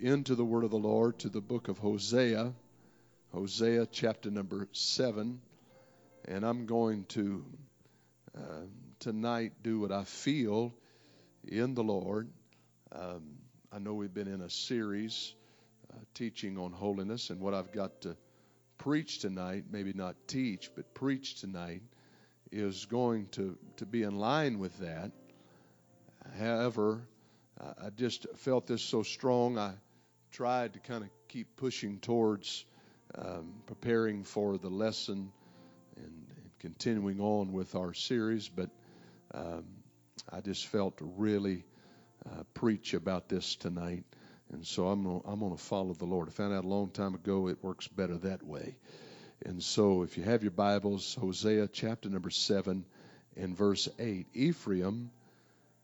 into the Word of the Lord to the book of Hosea, Hosea chapter number 7. And I'm going to uh, tonight do what I feel in the Lord. Um, I know we've been in a series uh, teaching on holiness, and what I've got to preach tonight, maybe not teach, but preach tonight, is going to, to be in line with that. However, I just felt this so strong, I tried to kind of keep pushing towards um, preparing for the lesson and, and, continuing on with our series, but um, I just felt to really uh, preach about this tonight. And so I'm gonna, I'm going to follow the Lord. I found out a long time ago it works better that way. And so if you have your Bibles, Hosea chapter number 7 and verse 8 Ephraim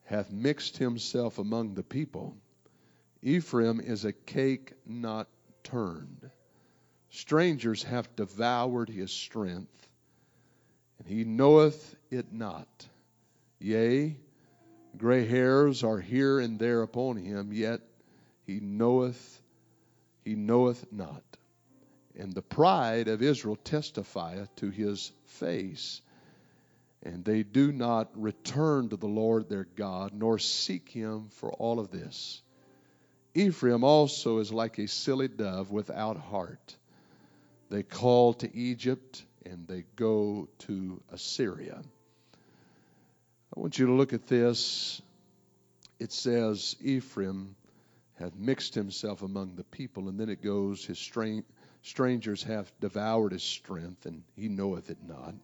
hath mixed himself among the people. Ephraim is a cake not turned. Strangers have devoured his strength, and he knoweth it not. Yea, gray hairs are here and there upon him, yet he knoweth, he knoweth not. And the pride of Israel testifieth to his face. And they do not return to the Lord their God, nor seek him for all of this. Ephraim also is like a silly dove without heart. They call to Egypt and they go to Assyria. I want you to look at this. It says, Ephraim hath mixed himself among the people, and then it goes, his strangers have devoured his strength, and he knoweth it not.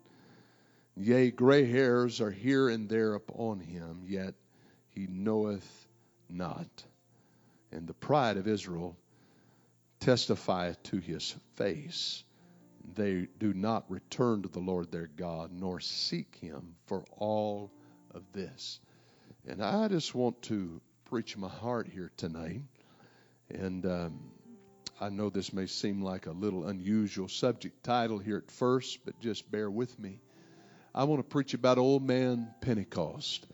Yea, gray hairs are here and there upon him, yet he knoweth not. And the pride of Israel testifieth to his face. They do not return to the Lord their God, nor seek him for all of this. And I just want to preach my heart here tonight. And um, I know this may seem like a little unusual subject title here at first, but just bear with me. I want to preach about Old Man Pentecost.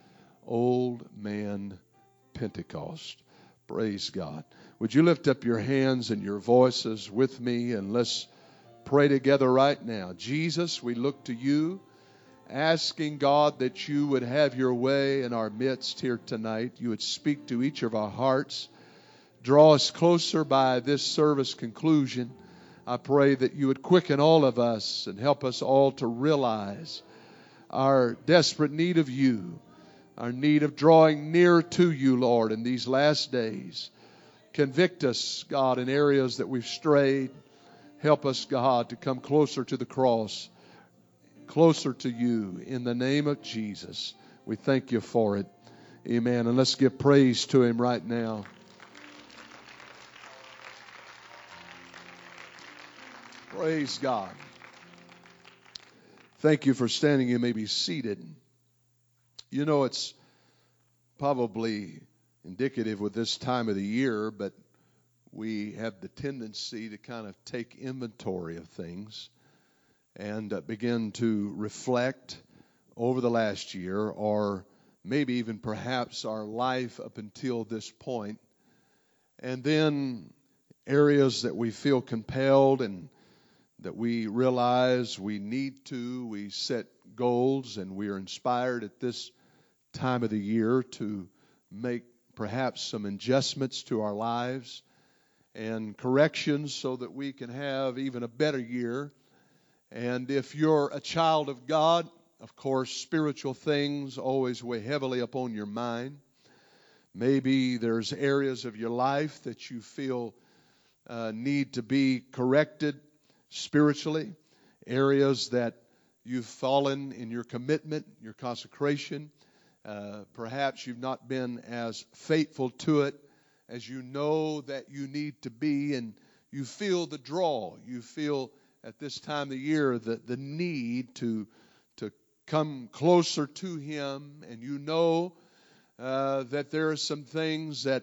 Old Man Pentecost. Praise God. Would you lift up your hands and your voices with me and let's pray together right now. Jesus, we look to you asking God that you would have your way in our midst here tonight. You would speak to each of our hearts. Draw us closer by this service conclusion. I pray that you would quicken all of us and help us all to realize our desperate need of you, our need of drawing near to you, Lord, in these last days. Convict us, God, in areas that we've strayed. Help us, God, to come closer to the cross closer to you in the name of Jesus. We thank you for it. Amen. And let's give praise to him right now. Praise God. Thank you for standing. You may be seated. You know, it's probably indicative with this time of the year, but we have the tendency to kind of take inventory of things and uh, begin to reflect over the last year, or maybe even perhaps our life up until this point, and then areas that we feel compelled and that we realize we need to, we set goals, and we are inspired at this time of the year to make perhaps some adjustments to our lives and corrections so that we can have even a better year and if you're a child of God, of course, spiritual things always weigh heavily upon your mind. Maybe there's areas of your life that you feel uh, need to be corrected spiritually, areas that you've fallen in your commitment, your consecration. Uh, perhaps you've not been as faithful to it as you know that you need to be and you feel the draw. You feel at this time of year the, the need to, to come closer to Him, and you know uh, that there are some things that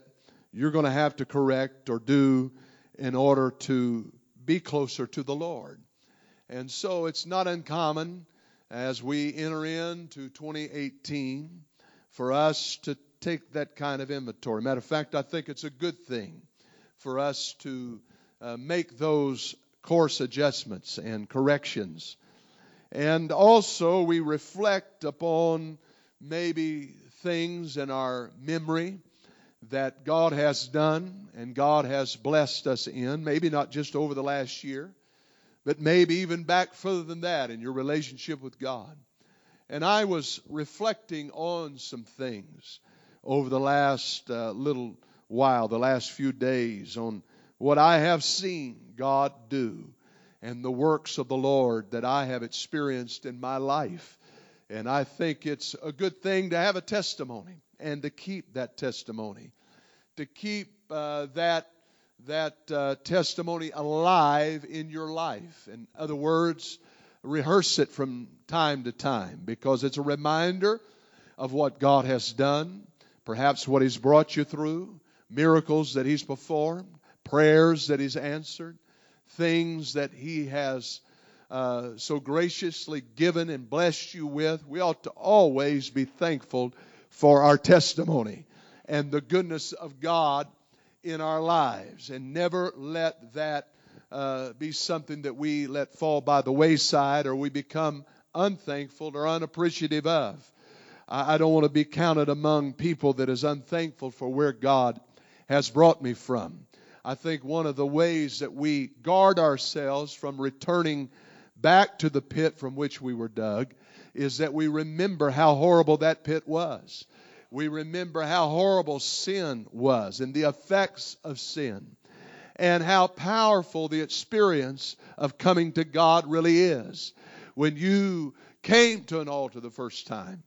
you're going to have to correct or do in order to be closer to the Lord. And so it's not uncommon as we enter into 2018 for us to take that kind of inventory. Matter of fact, I think it's a good thing for us to uh, make those course adjustments and corrections. And also, we reflect upon maybe things in our memory that God has done and God has blessed us in, maybe not just over the last year, but maybe even back further than that in your relationship with God. And I was reflecting on some things over the last uh, little while, the last few days, on what I have seen God do and the works of the Lord that I have experienced in my life. And I think it's a good thing to have a testimony and to keep that testimony, to keep uh, that that uh, testimony alive in your life. In other words, rehearse it from time to time because it's a reminder of what God has done, perhaps what He's brought you through, miracles that He's performed, prayers that He's answered, things that He has uh, so graciously given and blessed you with. We ought to always be thankful for our testimony and the goodness of God in our lives and never let that uh, be something that we let fall by the wayside or we become unthankful or unappreciative of. I, I don't want to be counted among people that is unthankful for where God has brought me from. I think one of the ways that we guard ourselves from returning back to the pit from which we were dug is that we remember how horrible that pit was. We remember how horrible sin was and the effects of sin and how powerful the experience of coming to God really is. When you came to an altar the first time,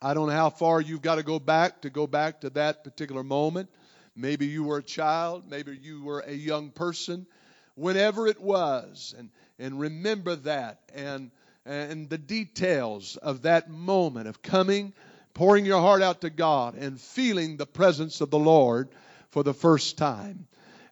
I don't know how far you've got to go back to go back to that particular moment. Maybe you were a child, maybe you were a young person, whenever it was, and, and remember that and, and the details of that moment of coming, pouring your heart out to God, and feeling the presence of the Lord for the first time.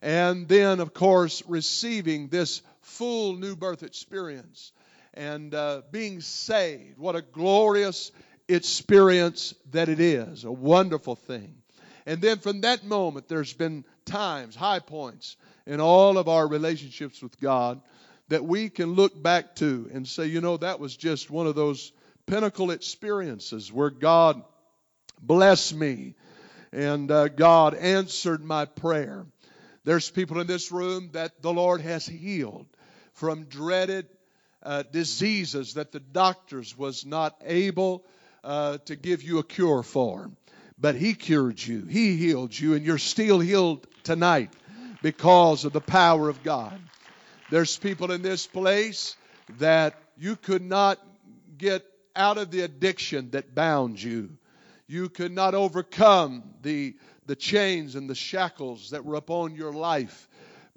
And then, of course, receiving this full new birth experience and uh, being saved. What a glorious experience that it is, a wonderful thing. And then from that moment, there's been times, high points in all of our relationships with God that we can look back to and say, you know, that was just one of those pinnacle experiences where God blessed me and uh, God answered my prayer. There's people in this room that the Lord has healed from dreaded uh, diseases that the doctors was not able uh, to give you a cure for. But He cured you, He healed you, and you're still healed tonight because of the power of God. There's people in this place that you could not get out of the addiction that bound you. You could not overcome the, the chains and the shackles that were upon your life.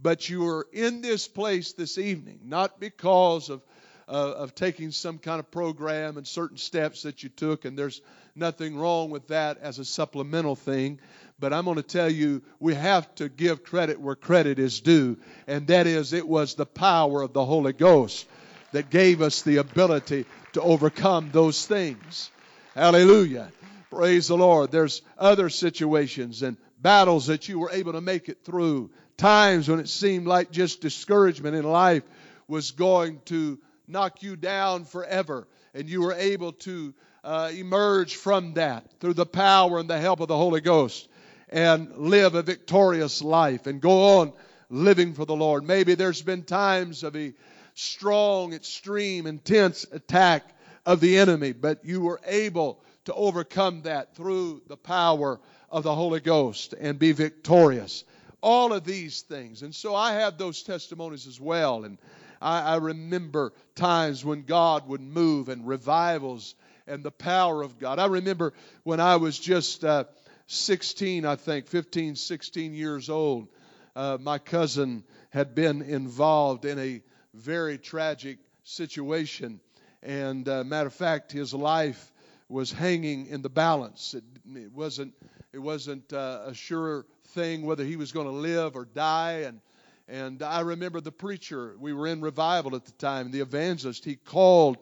But you are in this place this evening, not because of uh, of taking some kind of program and certain steps that you took, and there's nothing wrong with that as a supplemental thing. But I'm going to tell you, we have to give credit where credit is due, and that is it was the power of the Holy Ghost that gave us the ability to overcome those things. Hallelujah. Praise the Lord. There's other situations and battles that you were able to make it through. Times when it seemed like just discouragement in life was going to knock you down forever. And you were able to uh, emerge from that through the power and the help of the Holy Ghost and live a victorious life and go on living for the Lord. Maybe there's been times of a strong, extreme, intense attack of the enemy, but you were able to overcome that through the power of the Holy Ghost and be victorious. All of these things. And so I have those testimonies as well. And I, I remember times when God would move and revivals and the power of God. I remember when I was just uh, 16, I think, 15, 16 years old, uh, my cousin had been involved in a very tragic situation. And uh, matter of fact, his life was hanging in the balance. It, it wasn't it wasn't uh, a sure thing whether he was going to live or die. And and I remember the preacher. We were in revival at the time. The evangelist he called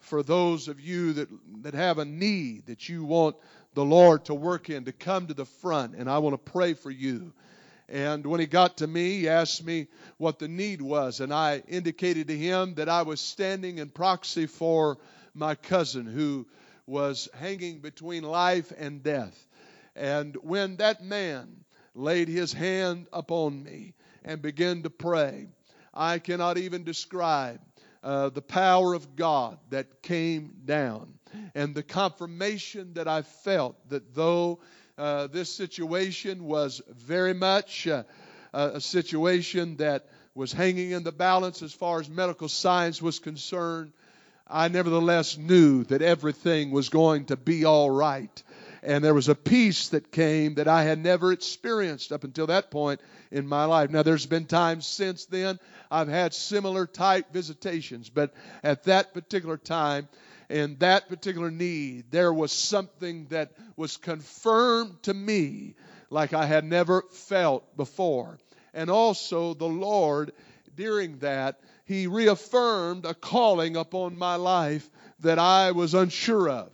for those of you that that have a need that you want the Lord to work in to come to the front. And I want to pray for you. And when he got to me, he asked me what the need was. And I indicated to him that I was standing in proxy for my cousin who was hanging between life and death. And when that man laid his hand upon me and began to pray, I cannot even describe uh, the power of God that came down and the confirmation that I felt that though uh, this situation was very much uh, a situation that was hanging in the balance as far as medical science was concerned, I nevertheless knew that everything was going to be all right. And there was a peace that came that I had never experienced up until that point in my life. Now, there's been times since then I've had similar type visitations, but at that particular time, in that particular need, there was something that was confirmed to me like I had never felt before. And also, the Lord, during that, He reaffirmed a calling upon my life that I was unsure of.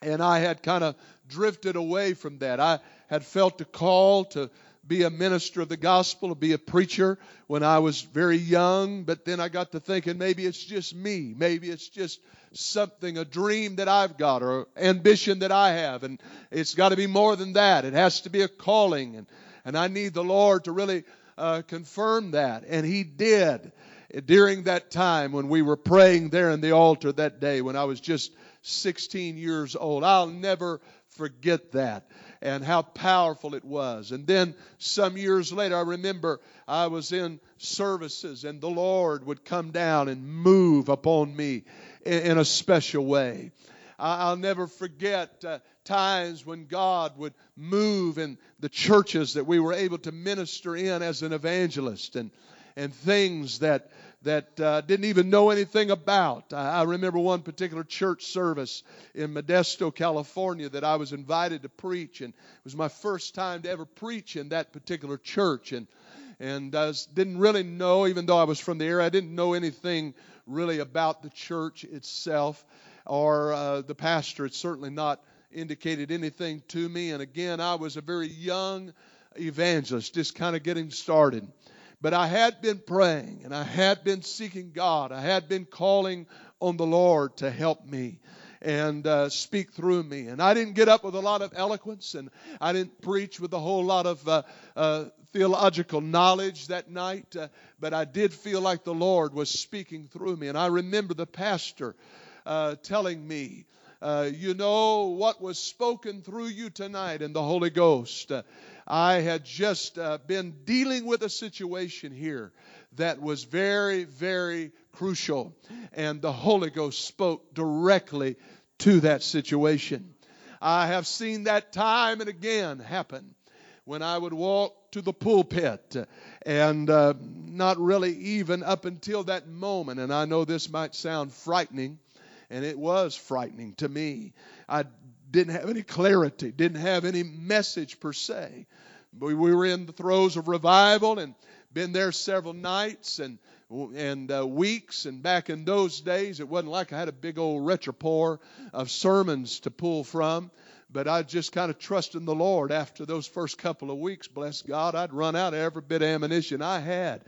And I had kind of drifted away from that. I had felt a call to be a minister of the gospel, to be a preacher when I was very young, but then I got to thinking maybe it's just me. Maybe it's just something, a dream that I've got or ambition that I have. And it's got to be more than that. It has to be a calling. And, and I need the Lord to really uh, confirm that. And He did during that time when we were praying there in the altar that day when I was just 16 years old. I'll never forget that and how powerful it was. And then some years later, I remember I was in services and the Lord would come down and move upon me in, a special way. I'll never forget uh, times when God would move in the churches that we were able to minister in as an evangelist and, and things that that uh, didn't even know anything about. I, I remember one particular church service in Modesto, California, that I was invited to preach, and it was my first time to ever preach in that particular church. And and I didn't really know, even though I was from the area, I didn't know anything really about the church itself or uh, the pastor. It's certainly not indicated anything to me. And again, I was a very young evangelist, just kind of getting started. But I had been praying and I had been seeking God. I had been calling on the Lord to help me and uh, speak through me. And I didn't get up with a lot of eloquence and I didn't preach with a whole lot of uh, uh, theological knowledge that night, uh, but I did feel like the Lord was speaking through me. And I remember the pastor uh, telling me, uh, you know what was spoken through you tonight in the Holy Ghost. I had just uh, been dealing with a situation here that was very, very crucial. And the Holy Ghost spoke directly to that situation. I have seen that time and again happen when I would walk to the pulpit and uh, not really even up until that moment. And I know this might sound frightening, and it was frightening to me. I didn't have any clarity, didn't have any message per se. We were in the throes of revival and been there several nights and and uh, weeks. And back in those days, it wasn't like I had a big old repertoire of sermons to pull from. But I just kind of trusted in the Lord after those first couple of weeks. Bless God, I'd run out of every bit of ammunition I had.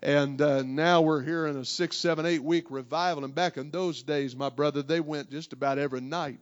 And uh, now we're here in a six, seven, eight week revival. And back in those days, my brother, they went just about every night.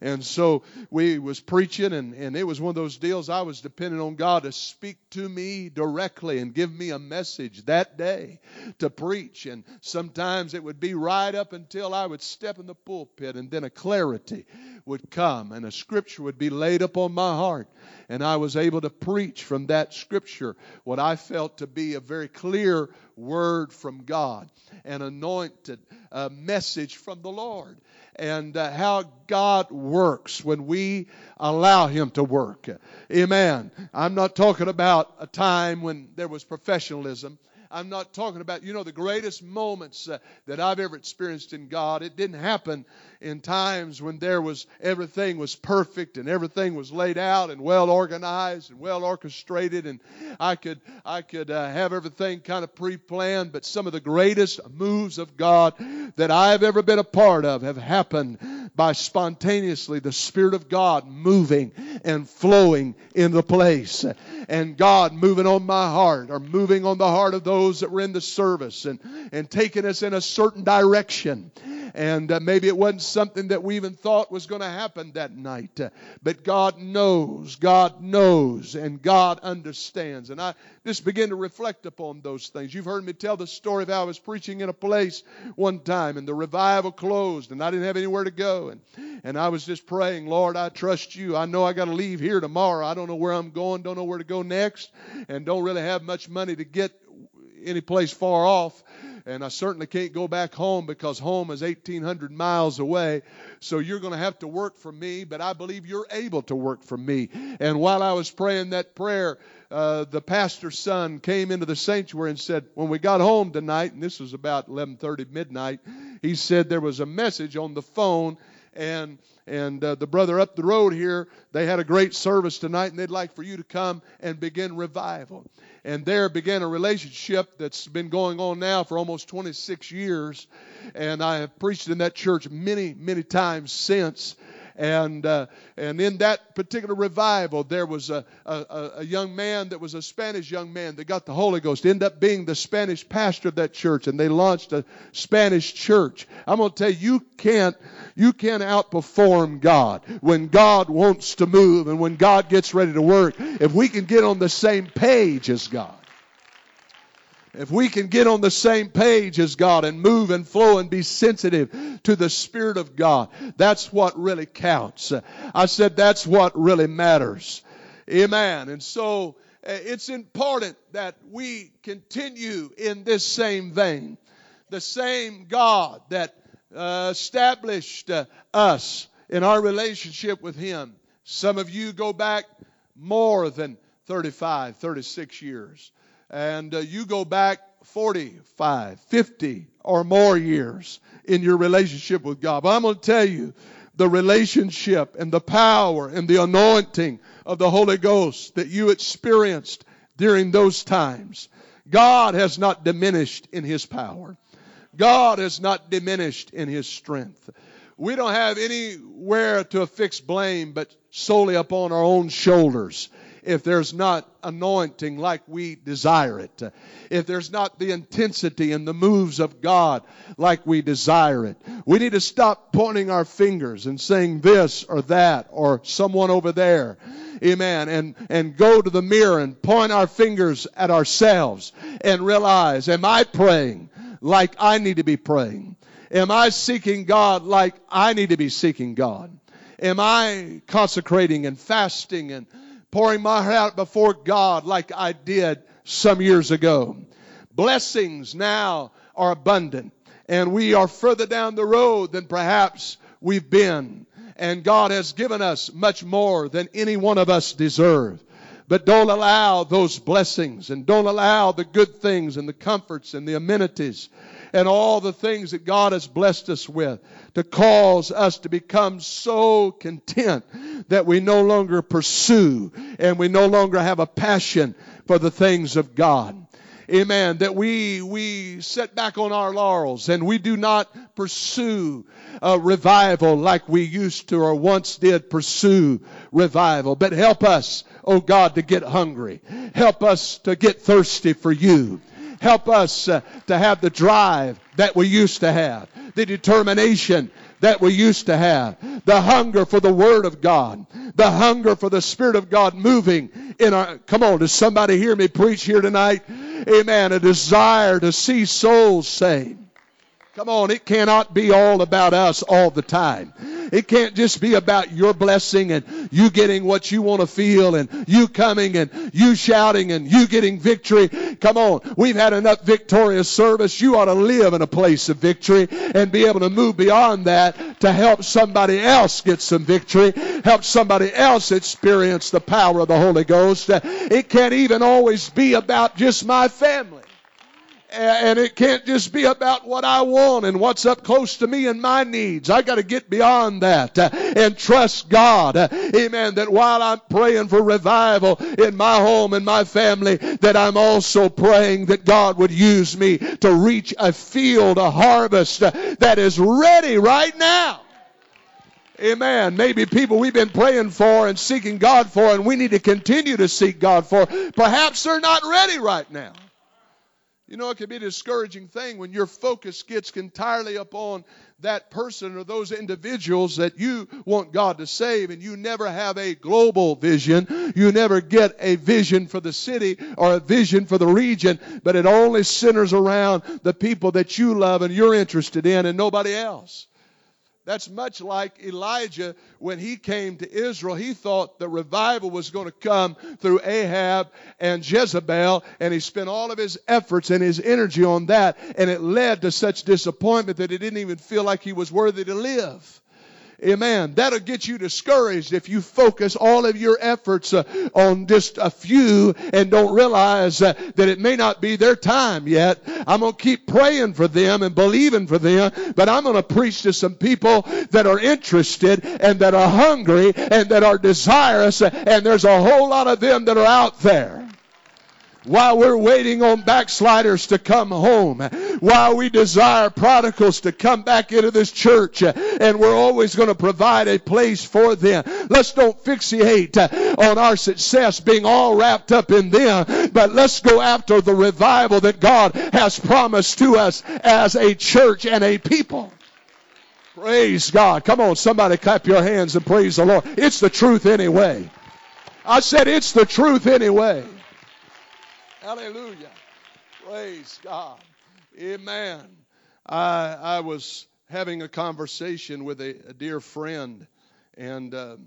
And so we was preaching, and, and it was one of those deals I was depending on God to speak to me directly and give me a message that day to preach. And sometimes it would be right up until I would step in the pulpit, and then a clarity would come and a scripture would be laid upon my heart. And I was able to preach from that scripture what I felt to be a very clear word from God, an anointed uh, message from the Lord, and uh, how God works when we allow Him to work. Amen. I'm not talking about a time when there was professionalism. I'm not talking about, you know, the greatest moments uh, that I've ever experienced in God. It didn't happen in times when there was everything was perfect and everything was laid out and well organized and well orchestrated and I could I could uh, have everything kind of pre-planned but some of the greatest moves of God that I've ever been a part of have happened by spontaneously the spirit of God moving and flowing in the place. And God moving on my heart or moving on the heart of those that were in the service and and taking us in a certain direction and uh, maybe it wasn't something that we even thought was going to happen that night. Uh, but God knows, God knows, and God understands. And I just begin to reflect upon those things. You've heard me tell the story of how I was preaching in a place one time, and the revival closed, and I didn't have anywhere to go. And, and I was just praying, Lord, I trust you. I know I got to leave here tomorrow. I don't know where I'm going, don't know where to go next, and don't really have much money to get any place far off and I certainly can't go back home because home is 1,800 miles away. So you're going to have to work for me, but I believe you're able to work for me. And while I was praying that prayer, uh, the pastor's son came into the sanctuary and said, when we got home tonight, and this was about 11:30 midnight, he said there was a message on the phone and and uh, the brother up the road here they had a great service tonight and they'd like for you to come and begin revival and there began a relationship that's been going on now for almost 26 years. And i have preached in that church many many times since and uh, and in that particular revival, there was a, a, a young man that was a Spanish young man that got the Holy Ghost. Ended up being the Spanish pastor of that church, and they launched a Spanish church. I'm going to tell you, you can't you can't outperform God when God wants to move and when God gets ready to work. If we can get on the same page as God. If we can get on the same page as God and move and flow and be sensitive to the Spirit of God, that's what really counts. I said that's what really matters. Amen. And so uh, it's important that we continue in this same vein. The same God that uh, established uh, us in our relationship with Him. Some of you go back more than 35, 36 years and uh, you go back 45, 50 or more years in your relationship with God. But I'm going to tell you the relationship and the power and the anointing of the Holy Ghost that you experienced during those times. God has not diminished in His power. God has not diminished in His strength. We don't have anywhere to affix blame but solely upon our own shoulders if there's not anointing like we desire it, if there's not the intensity and the moves of God like we desire it. We need to stop pointing our fingers and saying this or that or someone over there. Amen. And, and go to the mirror and point our fingers at ourselves and realize, am I praying like I need to be praying? Am I seeking God like I need to be seeking God? Am I consecrating and fasting and pouring my heart out before God like I did some years ago. Blessings now are abundant, and we are further down the road than perhaps we've been. And God has given us much more than any one of us deserve. But don't allow those blessings and don't allow the good things and the comforts and the amenities and all the things that God has blessed us with to cause us to become so content that we no longer pursue and we no longer have a passion for the things of God. Amen. That we, we sit back on our laurels and we do not pursue a revival like we used to or once did pursue revival. But help us, oh God, to get hungry. Help us to get thirsty for you. Help us uh, to have the drive that we used to have, the determination that we used to have, the hunger for the Word of God, the hunger for the Spirit of God moving in our. Come on, does somebody hear me preach here tonight? Amen. A desire to see souls saved. Come on, it cannot be all about us all the time. It can't just be about your blessing and you getting what you want to feel and you coming and you shouting and you getting victory. Come on. We've had enough victorious service. You ought to live in a place of victory and be able to move beyond that to help somebody else get some victory, help somebody else experience the power of the Holy Ghost. It can't even always be about just my family. And it can't just be about what I want and what's up close to me and my needs. I got to get beyond that uh, and trust God. Uh, amen. That while I'm praying for revival in my home and my family, that I'm also praying that God would use me to reach a field, a harvest uh, that is ready right now. Amen. Maybe people we've been praying for and seeking God for, and we need to continue to seek God for. Perhaps they're not ready right now. You know, it can be a discouraging thing when your focus gets entirely upon that person or those individuals that you want God to save, and you never have a global vision. You never get a vision for the city or a vision for the region, but it only centers around the people that you love and you're interested in and nobody else. That's much like Elijah when he came to Israel. He thought the revival was going to come through Ahab and Jezebel, and he spent all of his efforts and his energy on that, and it led to such disappointment that he didn't even feel like he was worthy to live. Amen. That'll get you discouraged if you focus all of your efforts uh, on just a few and don't realize uh, that it may not be their time yet. I'm going to keep praying for them and believing for them, but I'm going to preach to some people that are interested and that are hungry and that are desirous, and there's a whole lot of them that are out there while we're waiting on backsliders to come home, while we desire prodigals to come back into this church, and we're always going to provide a place for them. Let's don't fixate on our success being all wrapped up in them, but let's go after the revival that God has promised to us as a church and a people. Praise God. Come on, somebody clap your hands and praise the Lord. It's the truth anyway. I said it's the truth anyway. Hallelujah. Praise God. Amen. I, I was having a conversation with a, a dear friend, and uh,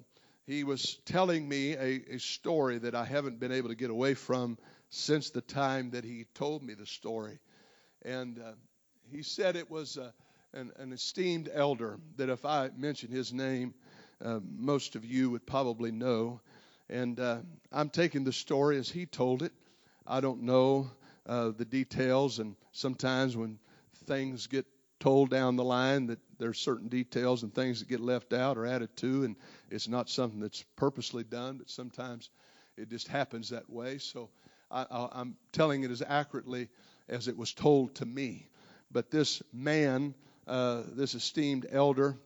he was telling me a, a story that I haven't been able to get away from since the time that he told me the story. And uh, he said it was uh, an, an, esteemed elder that if I mention his name, uh, most of you would probably know. And uh, I'm taking the story as he told it. I don't know uh, the details, and sometimes when things get told down the line, that there's certain details and things that get left out or added to, and it's not something that's purposely done, but sometimes it just happens that way. So I, am telling it as accurately as it was told to me. But this man, uh, this esteemed elder,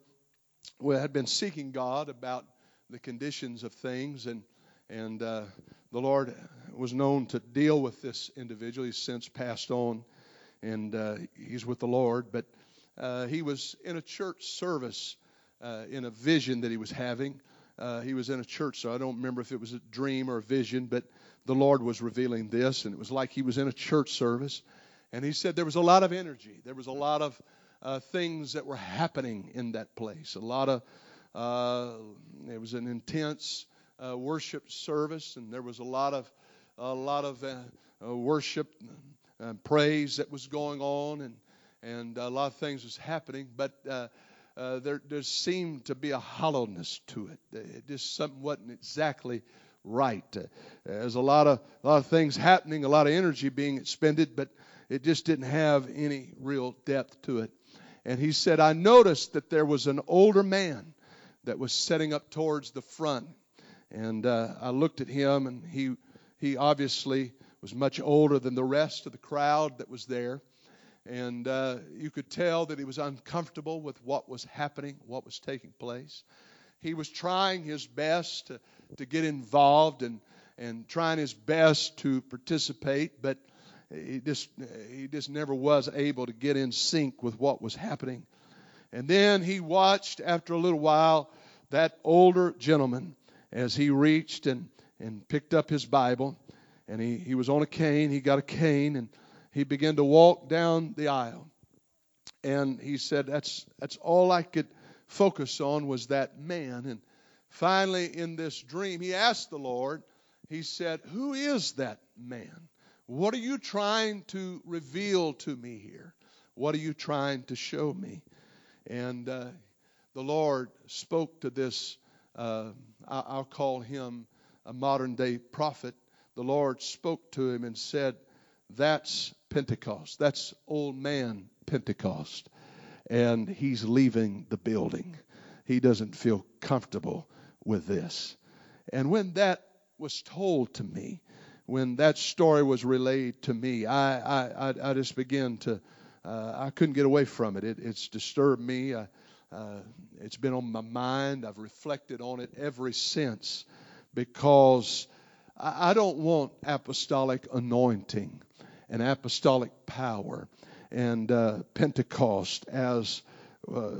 well, had been seeking God about the conditions of things, and and uh, the Lord was known to deal with this individual. He's since passed on, and uh, he's with the Lord. But uh, he was in a church service uh, in a vision that he was having. Uh, he was in a church, so I don't remember if it was a dream or a vision, but the Lord was revealing this, and it was like he was in a church service. And he said there was a lot of energy, there was a lot of uh, things that were happening in that place. A lot of, uh, it was an intense uh, worship service, and there was a lot of a lot of uh, uh, worship and praise that was going on, and and a lot of things was happening, but. Uh, uh, there, there seemed to be a hollowness to it. It just something wasn't exactly right. There's a lot of a lot of things happening, a lot of energy being expended, but it just didn't have any real depth to it. And he said, I noticed that there was an older man that was setting up towards the front. And uh, I looked at him, and he, he obviously was much older than the rest of the crowd that was there. And uh, you could tell that he was uncomfortable with what was happening, what was taking place. He was trying his best to, to get involved and, and trying his best to participate, but he just, he just never was able to get in sync with what was happening. And then he watched, after a little while, that older gentleman as he reached and, and picked up his Bible. And he, he was on a cane. He got a cane and he began to walk down the aisle. And he said, That's, that's all I could focus on was that man. And finally, in this dream, he asked the Lord, he said, Who is that man? What are you trying to reveal to me here? What are you trying to show me? And uh, the Lord spoke to this, uh, I'll call him a modern day prophet. The Lord spoke to him and said, That's Pentecost. That's old man Pentecost. And he's leaving the building. He doesn't feel comfortable with this. And when that was told to me, when that story was relayed to me, I, I, I just began to, uh, I couldn't get away from it. it it's disturbed me. Uh, uh, it's been on my mind. I've reflected on it ever since because I, I don't want apostolic anointing and apostolic power and uh, Pentecost as uh,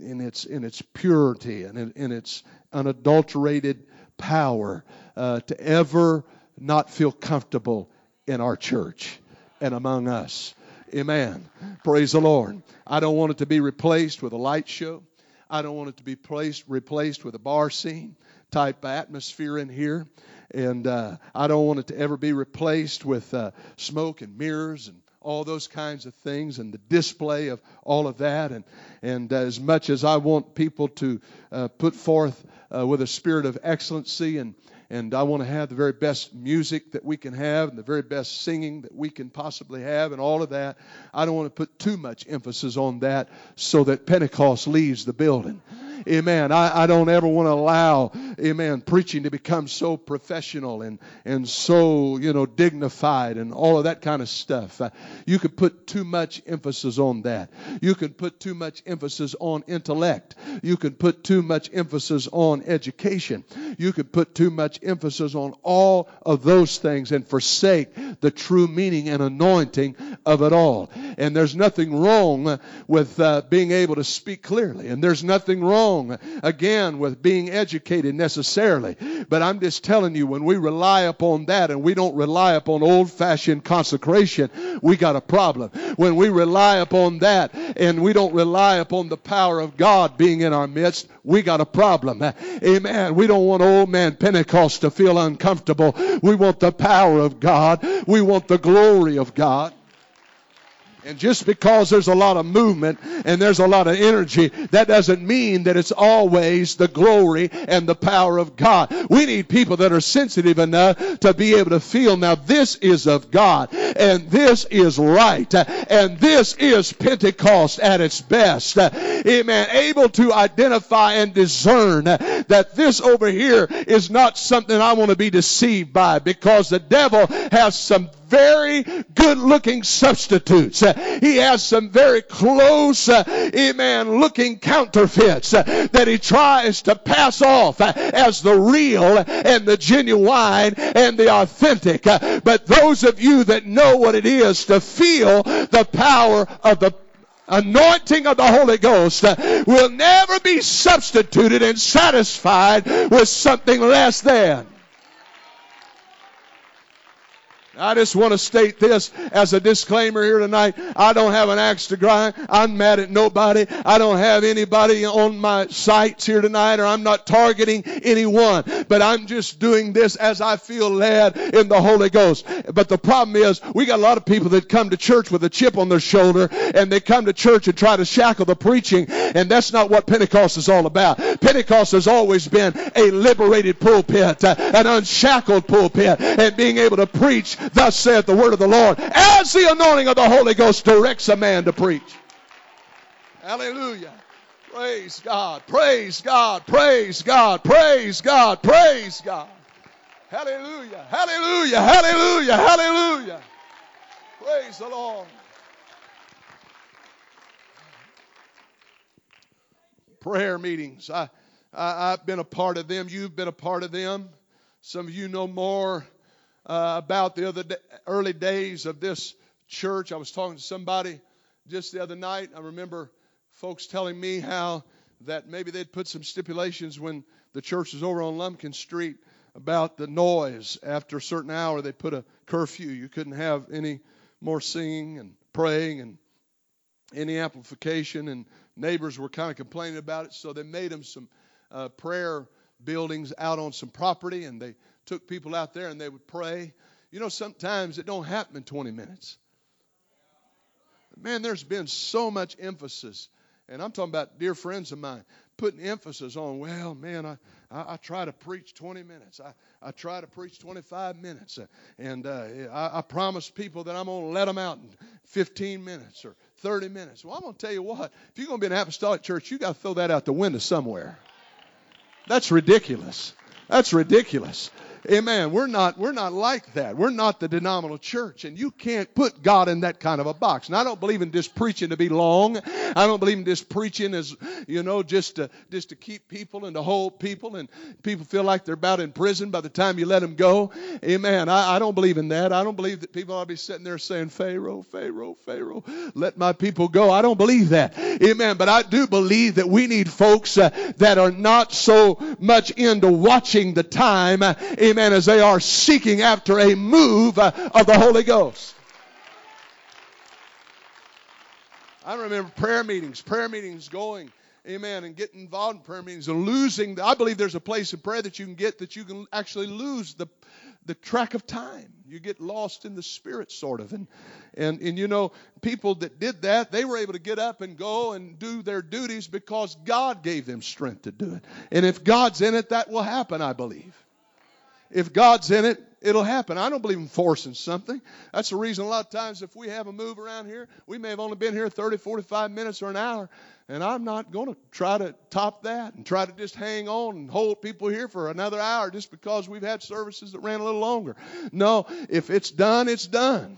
in its in its purity and in, in its unadulterated power uh, to ever not feel comfortable in our church and among us. Amen. Praise the Lord. I don't want it to be replaced with a light show. I don't want it to be placed, replaced with a bar scene type atmosphere in here. And uh, I don't want it to ever be replaced with uh, smoke and mirrors and all those kinds of things and the display of all of that. And, and as much as I want people to uh, put forth uh, with a spirit of excellency and, and I want to have the very best music that we can have and the very best singing that we can possibly have and all of that. I don't want to put too much emphasis on that so that Pentecost leaves the building. Amen. I, I don't ever want to allow, amen, preaching to become so professional and, and so, you know, dignified and all of that kind of stuff. Uh, you could put too much emphasis on that. You can put too much emphasis on intellect. You can put too much emphasis on education. You could put too much emphasis on all of those things and forsake the true meaning and anointing of it all. And there's nothing wrong with uh, being able to speak clearly. And there's nothing wrong wrong, again, with being educated necessarily. But I'm just telling you, when we rely upon that and we don't rely upon old fashioned consecration, we got a problem. When we rely upon that and we don't rely upon the power of God being in our midst, we got a problem. Amen. We don't want old man Pentecost to feel uncomfortable. We want the power of God. We want the glory of God. And just because there's a lot of movement and there's a lot of energy, that doesn't mean that it's always the glory and the power of God. We need people that are sensitive enough to be able to feel now this is of God and this is right and this is Pentecost at its best. Amen. Able to identify and discern that this over here is not something I want to be deceived by because the devil has some very good looking substitutes. He has some very close, uh, amen, looking counterfeits uh, that he tries to pass off as the real and the genuine and the authentic. But those of you that know what it is to feel the power of the anointing of the Holy Ghost uh, will never be substituted and satisfied with something less than. I just want to state this as a disclaimer here tonight. I don't have an axe to grind. I'm mad at nobody. I don't have anybody on my sights here tonight, or I'm not targeting anyone. But I'm just doing this as I feel led in the Holy Ghost. But the problem is, we got a lot of people that come to church with a chip on their shoulder, and they come to church and try to shackle the preaching, and that's not what Pentecost is all about. Pentecost has always been a liberated pulpit, an unshackled pulpit, and being able to preach Thus saith the word of the Lord, as the anointing of the Holy Ghost directs a man to preach. Hallelujah. Praise God. Praise God. Praise God. Praise God. Praise God. Hallelujah. Hallelujah. Hallelujah. Hallelujah. Praise the Lord. Prayer meetings. I, I, have been a part of them. You've been a part of them. Some of you know more uh, about the other day, early days of this church. I was talking to somebody just the other night. I remember folks telling me how that maybe they'd put some stipulations when the church was over on Lumpkin Street about the noise. After a certain hour, they put a curfew. You couldn't have any more singing and praying and any amplification and neighbors were kind of complaining about it, so they made them some uh, prayer buildings out on some property, and they took people out there and they would pray. You know, sometimes it don't happen in 20 minutes. Man, there's been so much emphasis, and I'm talking about dear friends of mine putting emphasis on, well, man, I, I, I try to preach 20 minutes. I, I try to preach 25 minutes. Uh, and uh, I, I promise people that I'm going to let them out in 15 minutes or 30 minutes. Well, I'm going to tell you what, if you're going to be an apostolic church, you got to throw that out the window somewhere. That's ridiculous. That's ridiculous. Amen. We're not we're not like that. We're not the denominational church, and you can't put God in that kind of a box. And I don't believe in just preaching to be long. I don't believe in just preaching as you know just to just to keep people and to hold people, and people feel like they're about in prison by the time you let them go. Amen. I, I don't believe in that. I don't believe that people ought to be sitting there saying, "Pharaoh, Pharaoh, Pharaoh, let my people go." I don't believe that. Amen. But I do believe that we need folks uh, that are not so much into watching the time. Uh, amen, as they are seeking after a move uh, of the Holy Ghost. I remember prayer meetings, prayer meetings going, amen, and getting involved in prayer meetings and losing. The, I believe there's a place in prayer that you can get that you can actually lose the the track of time. You get lost in the spirit, sort of. And, and, and you know, people that did that, they were able to get up and go and do their duties because God gave them strength to do it. And if God's in it, that will happen, I believe. If God's in it, it'll happen. I don't believe in forcing something. That's the reason a lot of times if we have a move around here, we may have only been here 30, 45 minutes or an hour. And I'm not going to try to top that and try to just hang on and hold people here for another hour just because we've had services that ran a little longer. No, if it's done, it's done.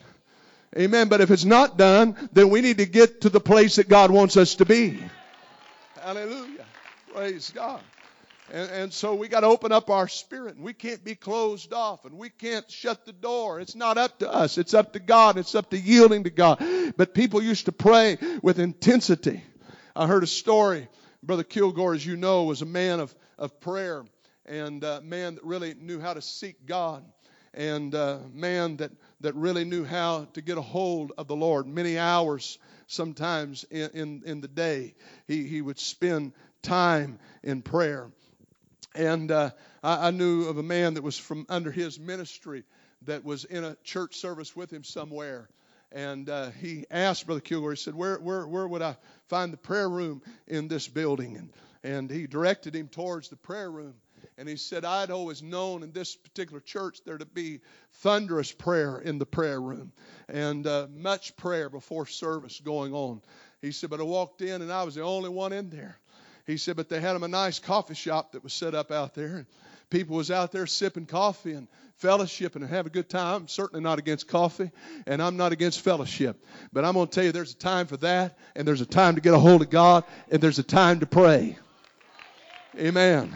Amen. But if it's not done, then we need to get to the place that God wants us to be. Hallelujah. Praise God. And, and so we got to open up our spirit, and we can't be closed off, and we can't shut the door. It's not up to us, it's up to God, it's up to yielding to God. But people used to pray with intensity. I heard a story. Brother Kilgore, as you know, was a man of, of prayer and a man that really knew how to seek God and a man that, that really knew how to get a hold of the Lord. Many hours sometimes in, in, in the day, he, he would spend time in prayer. And uh, I, I knew of a man that was from under his ministry that was in a church service with him somewhere. And uh, he asked Brother Kilgore, he said, where, where, where would I find the prayer room in this building? And, and he directed him towards the prayer room. And he said, I'd always known in this particular church there to be thunderous prayer in the prayer room and uh, much prayer before service going on. He said, but I walked in and I was the only one in there. He said, but they had him a nice coffee shop that was set up out there. And people was out there sipping coffee and fellowship and have a good time. I'm certainly not against coffee and I'm not against fellowship. But I'm going to tell you there's a time for that and there's a time to get a hold of God and there's a time to pray. Amen.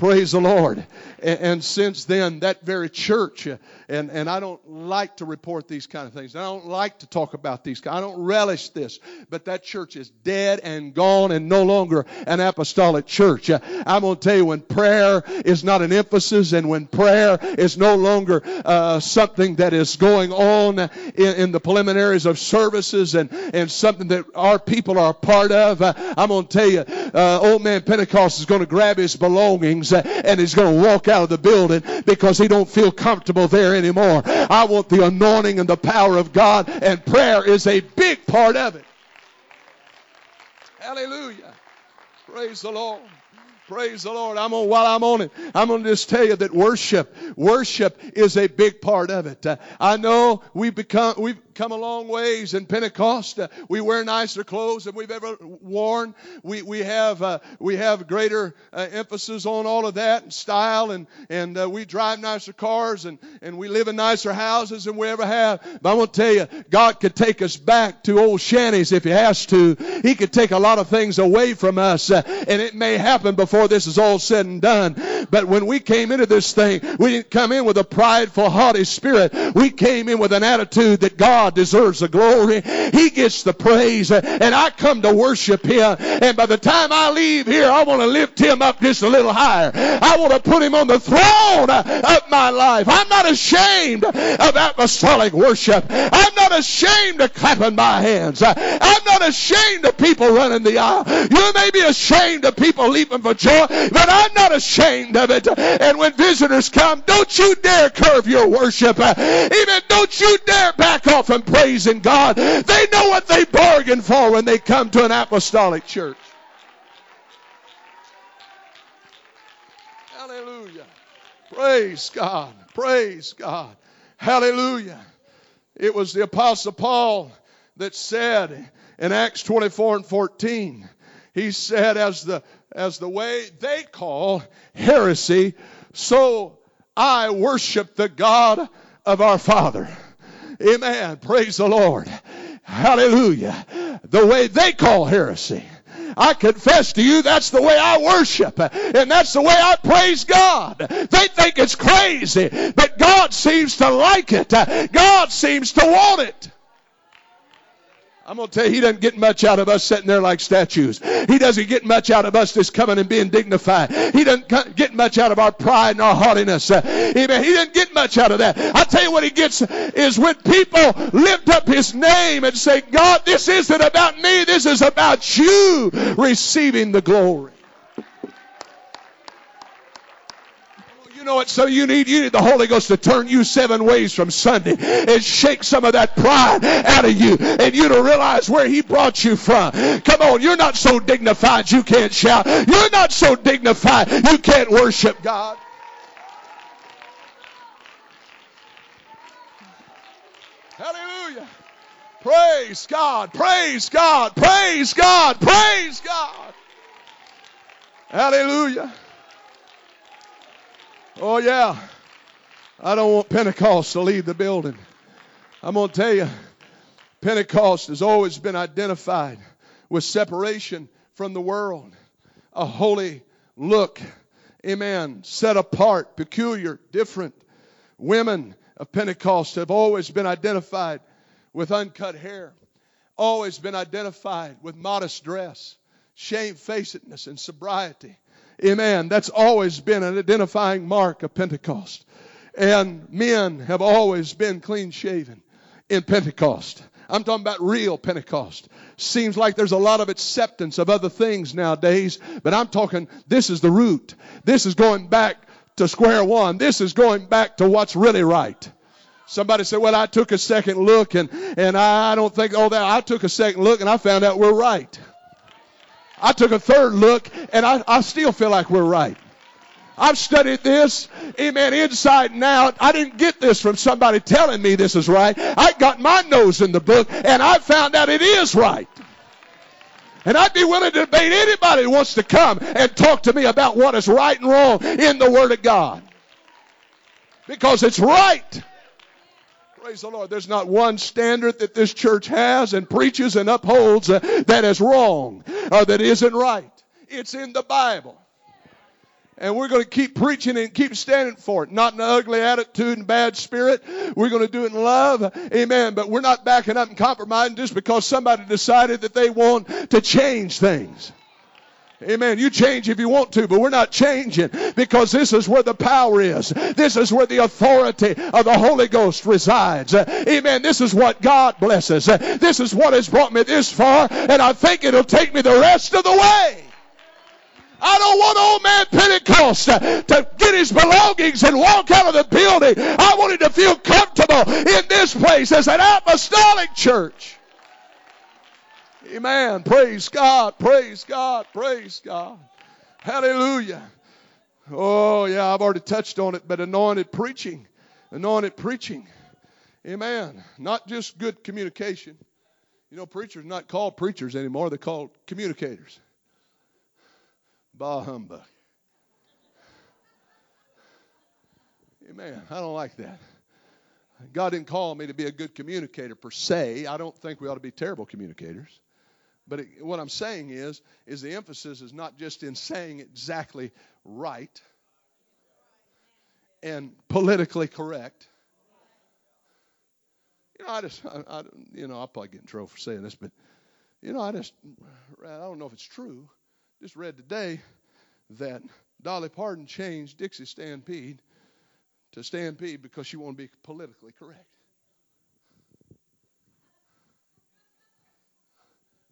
Praise the Lord. And, and, since then, that very church, uh, and, and I don't like to report these kind of things. I don't like to talk about these. I don't relish this. But that church is dead and gone and no longer an apostolic church. Uh, I'm going to tell you when prayer is not an emphasis and when prayer is no longer uh, something that is going on in, in, the preliminaries of services and, and something that our people are a part of, uh, I'm going to tell you, uh, old man Pentecost is going to grab his belongings and he's going to walk out of the building because he don't feel comfortable there anymore. I want the anointing and the power of God and prayer is a big part of it. Hallelujah. Praise the Lord. Praise the Lord. I'm on, while I'm on it, I'm going to just tell you that worship, worship is a big part of it. Uh, I know we've become, we've come a long ways in Pentecost. Uh, we wear nicer clothes than we've ever worn. We, we have, uh, we have greater uh, emphasis on all of that and style and, and uh, we drive nicer cars and, and we live in nicer houses than we ever have. But I want to tell you, God could take us back to old shanties if He has to. He could take a lot of things away from us uh, and it may happen before this is all said and done. But when we came into this thing, we didn't come in with a prideful, haughty spirit. We came in with an attitude that God God deserves the glory. He gets the praise. And I come to worship Him. And by the time I leave here, I want to lift Him up just a little higher. I want to put Him on the throne of my life. I'm not ashamed of apostolic worship. I'm not ashamed of clapping my hands. I'm not ashamed of people running the aisle. You may be ashamed of people leaping for joy, but I'm not ashamed of it. And when visitors come, don't you dare curve your worship. Even don't you dare back off from praising God. They know what they bargained for when they come to an apostolic church. Hallelujah. Praise God. Praise God. Hallelujah. It was the Apostle Paul that said in Acts 24 and 14, he said, as the, as the way they call heresy, so I worship the God of our Father. Amen. Praise the Lord. Hallelujah. The way they call heresy. I confess to you that's the way I worship and that's the way I praise God. They think it's crazy, but God seems to like it. God seems to want it. I'm going to tell you, he doesn't get much out of us sitting there like statues. He doesn't get much out of us just coming and being dignified. He doesn't get much out of our pride and our haughtiness. Amen. He doesn't get much out of that. I tell you what he gets is when people lift up his name and say, God, this isn't about me. This is about you receiving the glory. You know what? So you need you need the Holy Ghost to turn you seven ways from Sunday and shake some of that pride out of you, and you to realize where He brought you from. Come on, you're not so dignified you can't shout. You're not so dignified you can't worship God. Hallelujah. Praise God. Praise God. Praise God. Praise God. Hallelujah. Oh, yeah. I don't want Pentecost to leave the building. I'm going to tell you, Pentecost has always been identified with separation from the world, a holy look. Amen. Set apart, peculiar, different. Women of Pentecost have always been identified with uncut hair, always been identified with modest dress, shamefacedness, and sobriety. Amen. That's always been an identifying mark of Pentecost. And men have always been clean shaven in Pentecost. I'm talking about real Pentecost. Seems like there's a lot of acceptance of other things nowadays, but I'm talking this is the root. This is going back to square one. This is going back to what's really right. Somebody said, Well, I took a second look and, and I don't think all that. I took a second look and I found out we're right. I took a third look and I, I still feel like we're right. I've studied this, amen, inside and out. I didn't get this from somebody telling me this is right. I got my nose in the book and I found out it is right. And I'd be willing to debate anybody who wants to come and talk to me about what is right and wrong in the Word of God. Because it's right. Praise the Lord. There's not one standard that this church has and preaches and upholds uh, that is wrong or that isn't right. It's in the Bible. And we're going to keep preaching and keep standing for it. Not in an ugly attitude and bad spirit. We're going to do it in love. Amen. But we're not backing up and compromising just because somebody decided that they want to change things. Amen. You change if you want to, but we're not changing because this is where the power is. This is where the authority of the Holy Ghost resides. Amen. This is what God blesses. This is what has brought me this far, and I think it'll take me the rest of the way. I don't want old man Pentecost to get his belongings and walk out of the building. I want him to feel comfortable in this place as an apostolic church. Amen. Praise God. Praise God. Praise God. Hallelujah. Oh, yeah, I've already touched on it, but anointed preaching. Anointed preaching. Amen. Not just good communication. You know, preachers not called preachers anymore, they're called communicators. Bah humbug. Amen. I don't like that. God didn't call me to be a good communicator per se. I don't think we ought to be terrible communicators. But it, what I'm saying is, is the emphasis is not just in saying exactly right and politically correct. You know, I just, I, I, you know, I'll probably get in trouble for saying this, but you know, I just, I don't know if it's true. Just read today that Dolly Parton changed Dixie Stampede to Stampede because she wanted to be politically correct.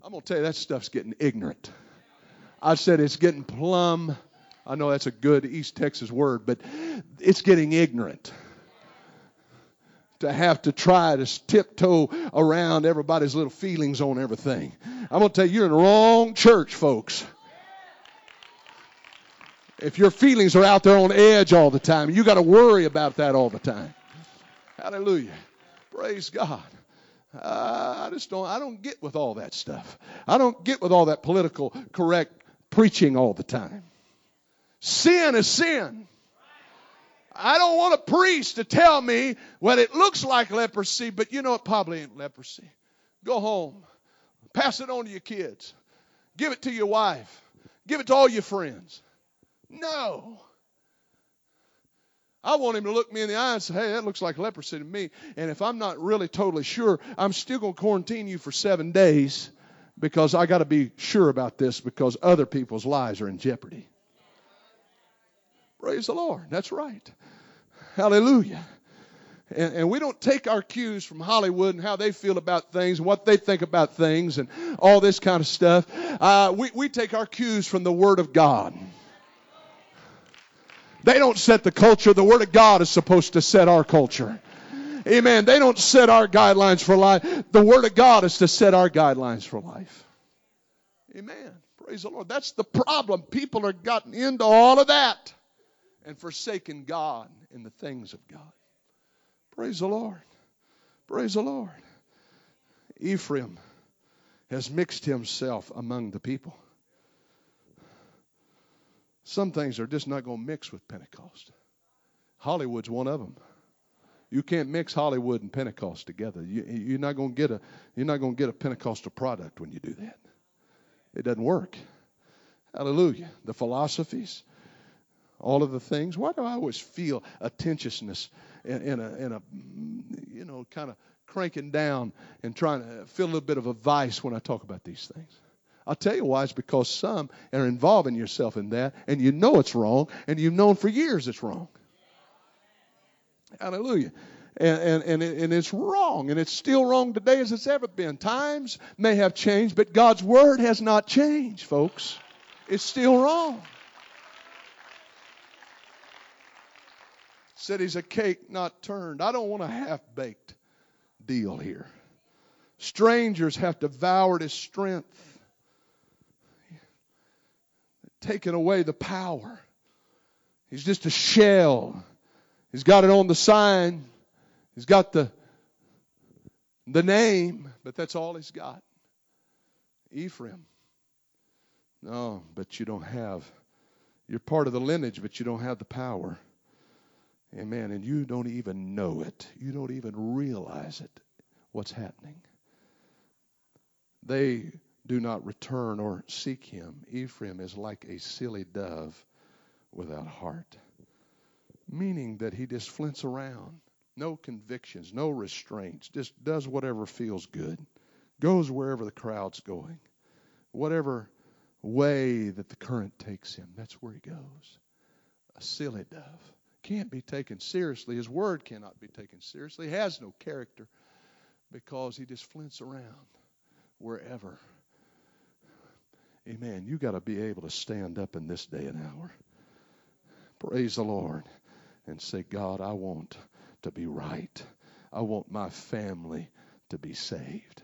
I'm going to tell you that stuff's getting ignorant. I said it's getting plumb. I know that's a good East Texas word, but it's getting ignorant to have to try to tiptoe around everybody's little feelings on everything. I'm going to tell you, you're in the wrong church, folks. If your feelings are out there on edge all the time, you got to worry about that all the time. Hallelujah. Praise God. Uh, I just don't. I don't get with all that stuff. I don't get with all that political correct preaching all the time. Sin is sin. I don't want a priest to tell me what it looks like leprosy, but you know it probably ain't leprosy. Go home. Pass it on to your kids. Give it to your wife. Give it to all your friends. No. I want him to look me in the eye and say, hey, that looks like leprosy to me. And if I'm not really totally sure, I'm still going to quarantine you for seven days because I got to be sure about this because other people's lives are in jeopardy. Praise the Lord. That's right. Hallelujah. And, and, we don't take our cues from Hollywood and how they feel about things and what they think about things and all this kind of stuff. Uh, we, we take our cues from the Word of God. They don't set the culture. The Word of God is supposed to set our culture. Amen. They don't set our guidelines for life. The Word of God is to set our guidelines for life. Amen. Praise the Lord. That's the problem. People are gotten into all of that and forsaken God and the things of God. Praise the Lord. Praise the Lord. Ephraim has mixed himself among the people. Some things are just not going to mix with Pentecost. Hollywood's one of them. You can't mix Hollywood and Pentecost together. You, are not going to get a you're not going to get a Pentecostal product when you do that. It doesn't work. Hallelujah. The philosophies, all of the things. Why do I always feel a tensiousness in, in a in a you know kind of cranking down and trying to feel a little bit of a vice when I talk about these things? I'll tell you why. It's because some are involving yourself in that, and you know it's wrong, and you've known for years it's wrong. Hallelujah. And, and, and, it, and it's wrong, and it's still wrong today as it's ever been. Times may have changed, but God's word has not changed, folks. It's still wrong. Said he's a cake not turned. I don't want a half baked deal here. Strangers have devoured his strength taken away the power. He's just a shell. He's got it on the sign. He's got the the name, but that's all he's got. Ephraim. No, but you don't have. You're part of the lineage, but you don't have the power. Amen. And you don't even know it. You don't even realize it. What's happening? They do not return or seek him. Ephraim is like a silly dove without heart, meaning that he just flints around. No convictions, no restraints, just does whatever feels good, goes wherever the crowd's going, whatever way that the current takes him, that's where he goes. A silly dove can't be taken seriously. His word cannot be taken seriously. He has no character because he just flints around wherever Amen. You got to be able to stand up in this day and hour. Praise the Lord and say, God, I want to be right. I want my family to be saved.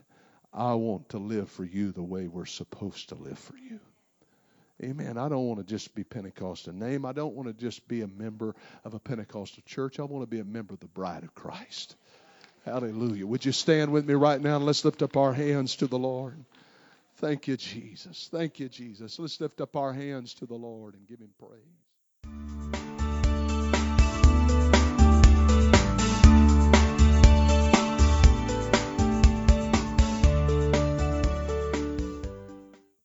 I want to live for you the way we're supposed to live for you. Amen. I don't want to just be Pentecostal name. I don't want to just be a member of a Pentecostal church. I want to be a member of the bride of Christ. Hallelujah. Would you stand with me right now and let's lift up our hands to the Lord? Thank you, Jesus. Thank you, Jesus. Let's lift up our hands to the Lord and give him praise.